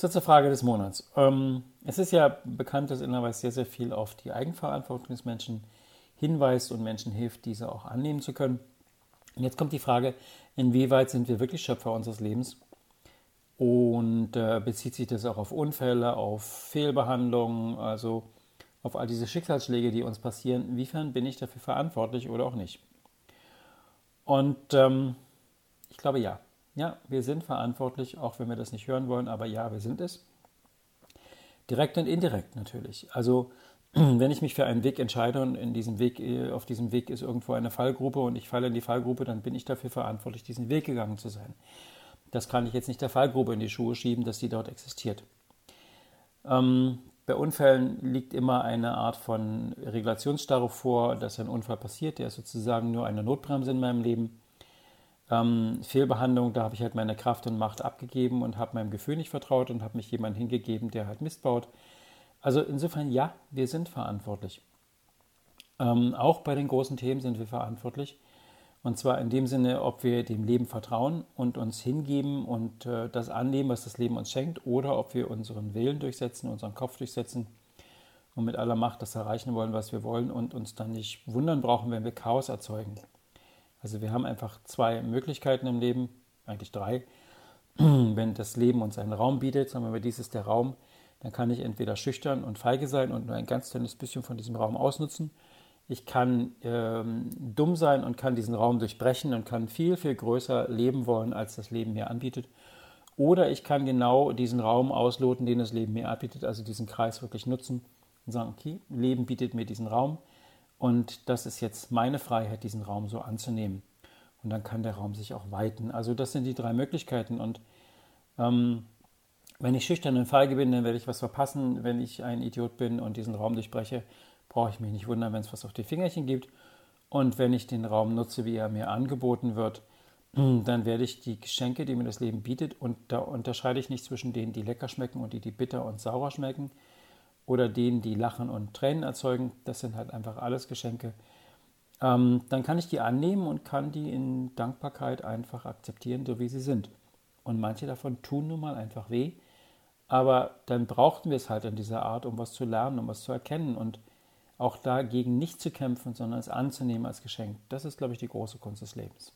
Jetzt die Frage des Monats. Ähm, es ist ja bekannt, dass Innerweis sehr, sehr viel auf die Eigenverantwortung des Menschen hinweist und Menschen hilft, diese auch annehmen zu können. Und jetzt kommt die Frage, inwieweit sind wir wirklich Schöpfer unseres Lebens? Und äh, bezieht sich das auch auf Unfälle, auf Fehlbehandlungen, also auf all diese Schicksalsschläge, die uns passieren? Inwiefern bin ich dafür verantwortlich oder auch nicht? Und ähm, ich glaube ja. Ja, wir sind verantwortlich, auch wenn wir das nicht hören wollen, aber ja, wir sind es. Direkt und indirekt natürlich. Also wenn ich mich für einen Weg entscheide und in diesem Weg, äh, auf diesem Weg ist irgendwo eine Fallgruppe und ich falle in die Fallgruppe, dann bin ich dafür verantwortlich, diesen Weg gegangen zu sein. Das kann ich jetzt nicht der Fallgruppe in die Schuhe schieben, dass sie dort existiert. Ähm, bei Unfällen liegt immer eine Art von Regulationsstarre vor, dass ein Unfall passiert. Der ist sozusagen nur eine Notbremse in meinem Leben. Ähm, Fehlbehandlung, da habe ich halt meine Kraft und Macht abgegeben und habe meinem Gefühl nicht vertraut und habe mich jemand hingegeben, der halt Mist baut. Also insofern ja, wir sind verantwortlich. Ähm, auch bei den großen Themen sind wir verantwortlich. Und zwar in dem Sinne, ob wir dem Leben vertrauen und uns hingeben und äh, das annehmen, was das Leben uns schenkt, oder ob wir unseren Willen durchsetzen, unseren Kopf durchsetzen und mit aller Macht das erreichen wollen, was wir wollen und uns dann nicht wundern brauchen, wenn wir Chaos erzeugen. Also wir haben einfach zwei Möglichkeiten im Leben, eigentlich drei. Wenn das Leben uns einen Raum bietet, sagen wir mal, dies ist der Raum, dann kann ich entweder schüchtern und feige sein und nur ein ganz kleines bisschen von diesem Raum ausnutzen. Ich kann ähm, dumm sein und kann diesen Raum durchbrechen und kann viel, viel größer leben wollen, als das Leben mir anbietet. Oder ich kann genau diesen Raum ausloten, den das Leben mir anbietet, also diesen Kreis wirklich nutzen und sagen, okay, Leben bietet mir diesen Raum und das ist jetzt meine Freiheit, diesen Raum so anzunehmen. Und dann kann der Raum sich auch weiten. Also das sind die drei Möglichkeiten. Und ähm, wenn ich schüchtern und feige bin, dann werde ich was verpassen. Wenn ich ein Idiot bin und diesen Raum durchbreche, brauche ich mich nicht wundern, wenn es was auf die Fingerchen gibt. Und wenn ich den Raum nutze, wie er mir angeboten wird, dann werde ich die Geschenke, die mir das Leben bietet, und da unterscheide ich nicht zwischen denen, die lecker schmecken und die, die bitter und sauer schmecken, oder denen, die Lachen und Tränen erzeugen. Das sind halt einfach alles Geschenke. Ähm, dann kann ich die annehmen und kann die in Dankbarkeit einfach akzeptieren, so wie sie sind. Und manche davon tun nun mal einfach weh. Aber dann brauchten wir es halt in dieser Art, um was zu lernen, um was zu erkennen und auch dagegen nicht zu kämpfen, sondern es anzunehmen als Geschenk. Das ist, glaube ich, die große Kunst des Lebens.